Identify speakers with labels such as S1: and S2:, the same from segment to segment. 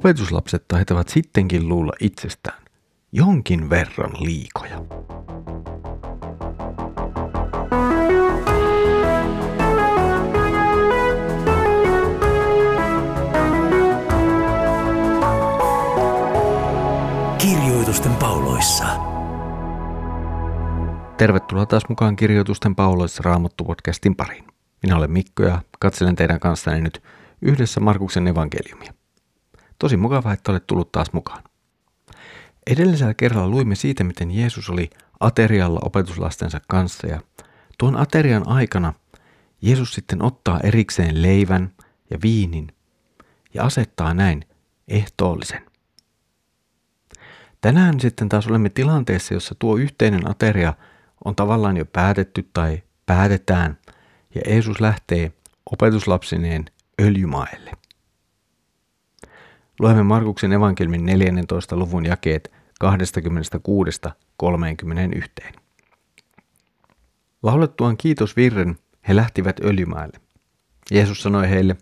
S1: opetuslapset taitavat sittenkin luulla itsestään jonkin verran liikoja.
S2: Kirjoitusten pauloissa.
S1: Tervetuloa taas mukaan Kirjoitusten pauloissa Raamattu-podcastin pariin. Minä olen Mikko ja katselen teidän kanssanne nyt yhdessä Markuksen evankeliumia. Tosi mukavaa, että olet tullut taas mukaan. Edellisellä kerralla luimme siitä, miten Jeesus oli aterialla opetuslastensa kanssa ja tuon aterian aikana Jeesus sitten ottaa erikseen leivän ja viinin ja asettaa näin ehtoollisen. Tänään sitten taas olemme tilanteessa, jossa tuo yhteinen ateria on tavallaan jo päätetty tai päätetään ja Jeesus lähtee opetuslapsineen öljymaelle. Luemme Markuksen evankelmin 14. luvun jakeet 26-31. Laulettuaan kiitosvirren he lähtivät öljymäelle. Jeesus sanoi heille,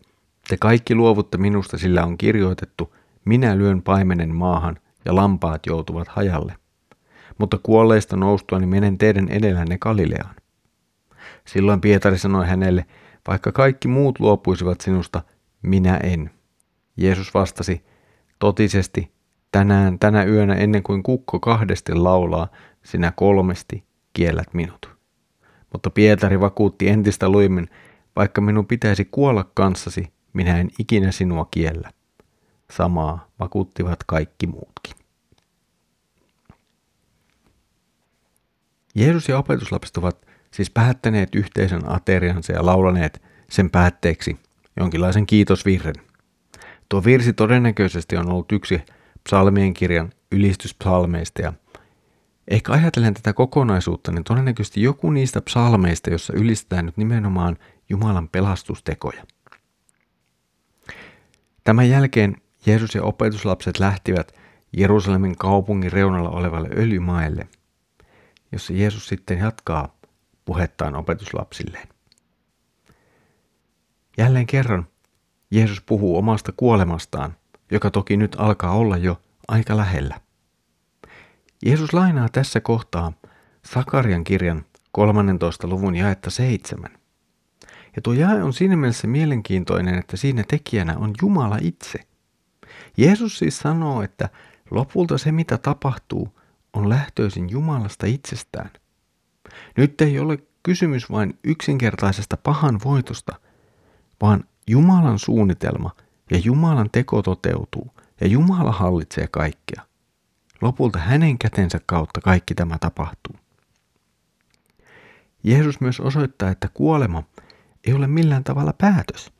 S1: te kaikki luovutte minusta, sillä on kirjoitettu, minä lyön paimenen maahan ja lampaat joutuvat hajalle. Mutta kuolleista noustuani menen teidän edellänne Galileaan. Silloin Pietari sanoi hänelle, vaikka kaikki muut luopuisivat sinusta, minä en. Jeesus vastasi, totisesti, tänään, tänä yönä ennen kuin kukko kahdesti laulaa, sinä kolmesti kiellät minut. Mutta Pietari vakuutti entistä luimmin, vaikka minun pitäisi kuolla kanssasi, minä en ikinä sinua kiellä. Samaa vakuuttivat kaikki muutkin. Jeesus ja opetuslapset ovat siis päättäneet yhteisen ateriansa ja laulaneet sen päätteeksi jonkinlaisen kiitosvirren. Tuo virsi todennäköisesti on ollut yksi psalmien kirjan ylistyspsalmeista ja ehkä ajatellen tätä kokonaisuutta, niin todennäköisesti joku niistä psalmeista, jossa ylistetään nyt nimenomaan Jumalan pelastustekoja. Tämän jälkeen Jeesus ja opetuslapset lähtivät Jerusalemin kaupungin reunalla olevalle öljymaelle, jossa Jeesus sitten jatkaa puhettaan opetuslapsilleen. Jälleen kerran Jeesus puhuu omasta kuolemastaan, joka toki nyt alkaa olla jo aika lähellä. Jeesus lainaa tässä kohtaa Sakarian kirjan 13. luvun jaetta 7. Ja tuo jae on siinä mielessä mielenkiintoinen, että siinä tekijänä on Jumala itse. Jeesus siis sanoo, että lopulta se mitä tapahtuu on lähtöisin Jumalasta itsestään. Nyt ei ole kysymys vain yksinkertaisesta pahan voitosta, vaan Jumalan suunnitelma ja Jumalan teko toteutuu ja Jumala hallitsee kaikkea. Lopulta hänen kätensä kautta kaikki tämä tapahtuu. Jeesus myös osoittaa, että kuolema ei ole millään tavalla päätös.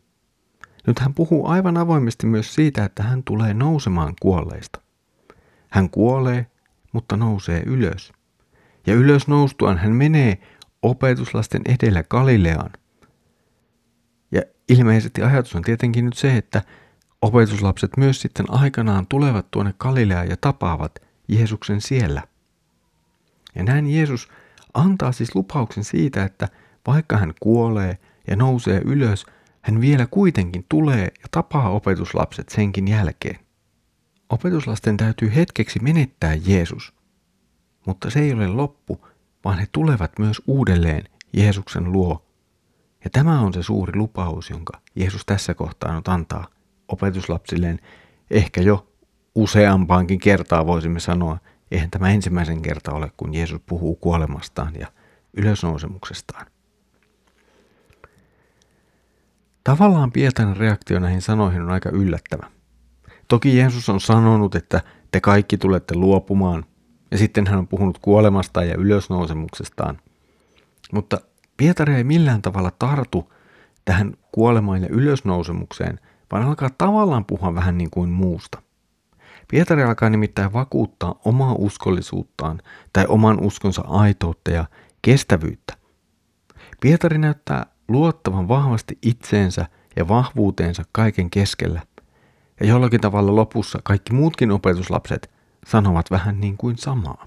S1: Nyt hän puhuu aivan avoimesti myös siitä, että hän tulee nousemaan kuolleista. Hän kuolee, mutta nousee ylös. Ja ylös noustuaan hän menee opetuslasten edellä Galileaan – ilmeisesti ajatus on tietenkin nyt se, että opetuslapset myös sitten aikanaan tulevat tuonne Galileaan ja tapaavat Jeesuksen siellä. Ja näin Jeesus antaa siis lupauksen siitä, että vaikka hän kuolee ja nousee ylös, hän vielä kuitenkin tulee ja tapaa opetuslapset senkin jälkeen. Opetuslasten täytyy hetkeksi menettää Jeesus, mutta se ei ole loppu, vaan he tulevat myös uudelleen Jeesuksen luo ja tämä on se suuri lupaus, jonka Jeesus tässä kohtaa nyt antaa opetuslapsilleen ehkä jo useampaankin kertaa voisimme sanoa. Eihän tämä ensimmäisen kerta ole, kun Jeesus puhuu kuolemastaan ja ylösnousemuksestaan. Tavallaan Pietarin reaktio näihin sanoihin on aika yllättävä. Toki Jeesus on sanonut, että te kaikki tulette luopumaan, ja sitten hän on puhunut kuolemastaan ja ylösnousemuksestaan. Mutta Pietari ei millään tavalla tartu tähän kuolemaan ja ylösnousemukseen, vaan alkaa tavallaan puhua vähän niin kuin muusta. Pietari alkaa nimittäin vakuuttaa omaa uskollisuuttaan tai oman uskonsa aitoutta ja kestävyyttä. Pietari näyttää luottavan vahvasti itseensä ja vahvuuteensa kaiken keskellä. Ja jollakin tavalla lopussa kaikki muutkin opetuslapset sanovat vähän niin kuin samaa.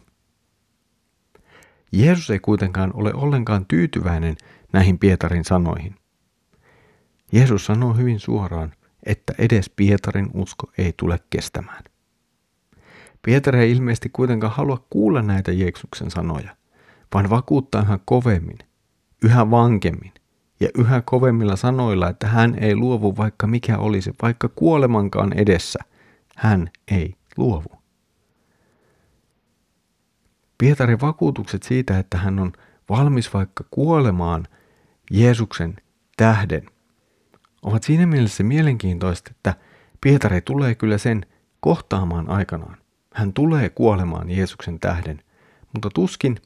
S1: Jeesus ei kuitenkaan ole ollenkaan tyytyväinen näihin Pietarin sanoihin. Jeesus sanoo hyvin suoraan että edes Pietarin usko ei tule kestämään. Pietari ei ilmeisesti kuitenkaan halua kuulla näitä Jeesuksen sanoja, vaan vakuuttaa yhä kovemmin, yhä vankemmin ja yhä kovemmilla sanoilla, että hän ei luovu vaikka mikä olisi, vaikka kuolemankaan edessä, hän ei luovu. Pietarin vakuutukset siitä, että hän on valmis vaikka kuolemaan Jeesuksen tähden, ovat siinä mielessä mielenkiintoista, että Pietari tulee kyllä sen kohtaamaan aikanaan. Hän tulee kuolemaan Jeesuksen tähden, mutta tuskin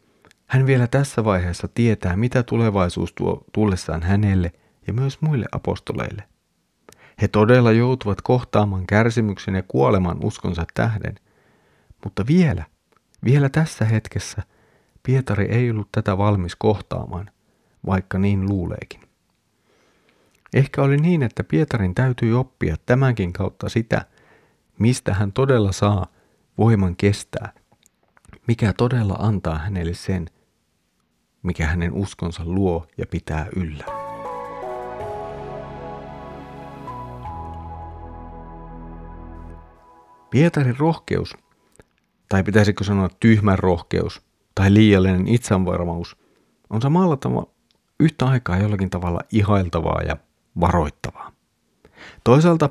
S1: hän vielä tässä vaiheessa tietää, mitä tulevaisuus tuo tullessaan hänelle ja myös muille apostoleille. He todella joutuvat kohtaamaan kärsimyksen ja kuoleman uskonsa tähden, mutta vielä, vielä tässä hetkessä Pietari ei ollut tätä valmis kohtaamaan, vaikka niin luuleekin. Ehkä oli niin, että Pietarin täytyy oppia tämänkin kautta sitä, mistä hän todella saa voiman kestää, mikä todella antaa hänelle sen, mikä hänen uskonsa luo ja pitää yllä. Pietarin rohkeus, tai pitäisikö sanoa tyhmän rohkeus, tai liiallinen itsevarmuus, on samalla tavalla yhtä aikaa jollakin tavalla ihailtavaa ja varoittavaa. Toisaalta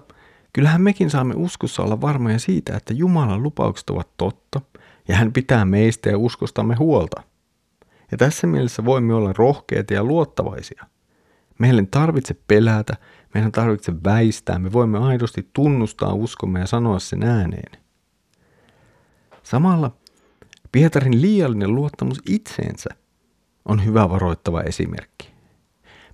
S1: kyllähän mekin saamme uskossa olla varmoja siitä, että Jumalan lupaukset ovat totta ja hän pitää meistä ja uskostamme huolta. Ja tässä mielessä voimme olla rohkeita ja luottavaisia. Meidän ei tarvitse pelätä, meidän tarvitse väistää, me voimme aidosti tunnustaa uskomme ja sanoa sen ääneen. Samalla Pietarin liiallinen luottamus itseensä on hyvä varoittava esimerkki.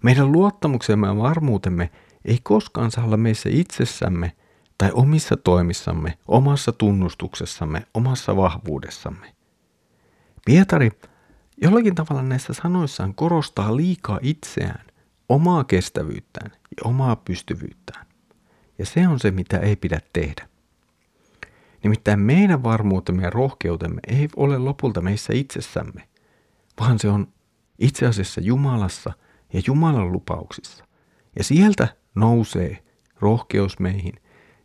S1: Meidän luottamuksemme ja varmuutemme ei koskaan saa olla meissä itsessämme tai omissa toimissamme, omassa tunnustuksessamme, omassa vahvuudessamme. Pietari jollakin tavalla näissä sanoissaan korostaa liikaa itseään, omaa kestävyyttään ja omaa pystyvyyttään. Ja se on se, mitä ei pidä tehdä. Nimittäin meidän varmuutemme ja rohkeutemme ei ole lopulta meissä itsessämme, vaan se on itse asiassa Jumalassa ja Jumalan lupauksissa. Ja sieltä nousee rohkeus meihin.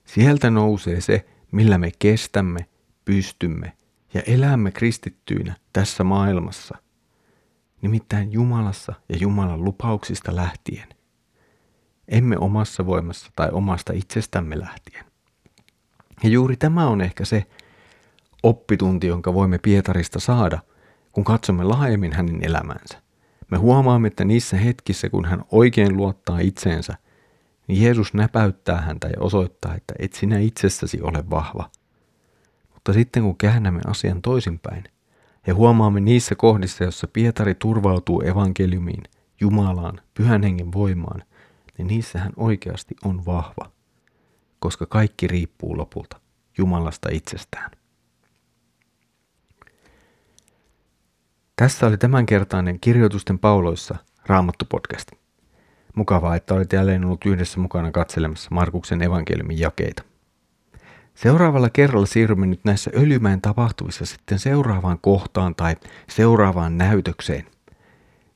S1: Sieltä nousee se, millä me kestämme, pystymme ja elämme kristittyinä tässä maailmassa. Nimittäin Jumalassa ja Jumalan lupauksista lähtien. Emme omassa voimassa tai omasta itsestämme lähtien. Ja juuri tämä on ehkä se oppitunti, jonka voimme Pietarista saada, kun katsomme laajemmin hänen elämänsä. Me huomaamme, että niissä hetkissä, kun hän oikein luottaa itseensä, niin Jeesus näpäyttää häntä ja osoittaa, että et sinä itsessäsi ole vahva. Mutta sitten kun käännämme asian toisinpäin ja huomaamme niissä kohdissa, jossa Pietari turvautuu evankeliumiin, Jumalaan, pyhän hengen voimaan, niin niissä hän oikeasti on vahva, koska kaikki riippuu lopulta Jumalasta itsestään. Tässä oli tämänkertainen Kirjoitusten pauloissa Raamattu-podcast. Mukavaa, että olet jälleen ollut yhdessä mukana katselemassa Markuksen evankeliumin jakeita. Seuraavalla kerralla siirrymme nyt näissä Öljymäen tapahtuvissa sitten seuraavaan kohtaan tai seuraavaan näytökseen.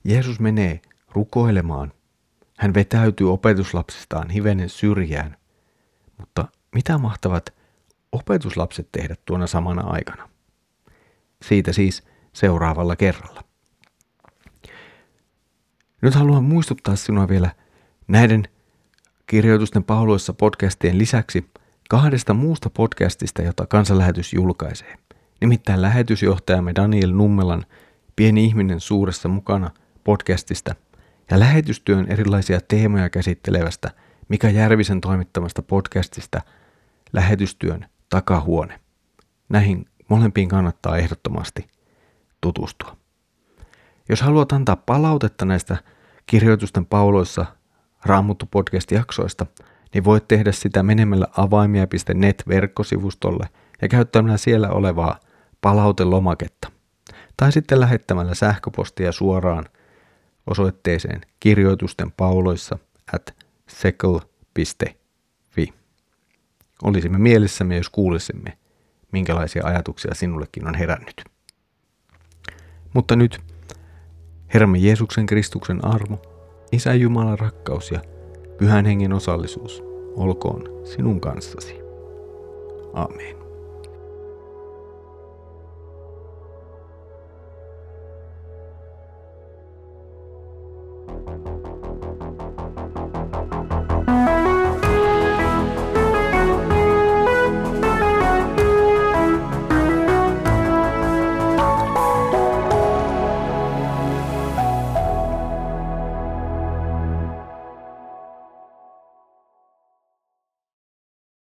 S1: Jeesus menee rukoilemaan. Hän vetäytyy opetuslapsistaan hivenen syrjään. Mutta mitä mahtavat opetuslapset tehdä tuona samana aikana? Siitä siis seuraavalla kerralla. Nyt haluan muistuttaa sinua vielä näiden kirjoitusten pauloissa podcastien lisäksi kahdesta muusta podcastista, jota kansanlähetys julkaisee. Nimittäin lähetysjohtajamme Daniel Nummelan Pieni ihminen suuressa mukana podcastista ja lähetystyön erilaisia teemoja käsittelevästä Mika Järvisen toimittamasta podcastista Lähetystyön takahuone. Näihin molempiin kannattaa ehdottomasti tutustua. Jos haluat antaa palautetta näistä kirjoitusten pauloissa Raamuttu podcast-jaksoista, niin voit tehdä sitä menemällä avaimia.net verkkosivustolle ja käyttämällä siellä olevaa palautelomaketta. Tai sitten lähettämällä sähköpostia suoraan osoitteeseen kirjoitusten pauloissa at sekel.fi. Olisimme mielessämme, jos kuulisimme, minkälaisia ajatuksia sinullekin on herännyt. Mutta nyt Herramme Jeesuksen Kristuksen armo, Isä Jumalan rakkaus ja Pyhän Hengen osallisuus olkoon sinun kanssasi. Amen.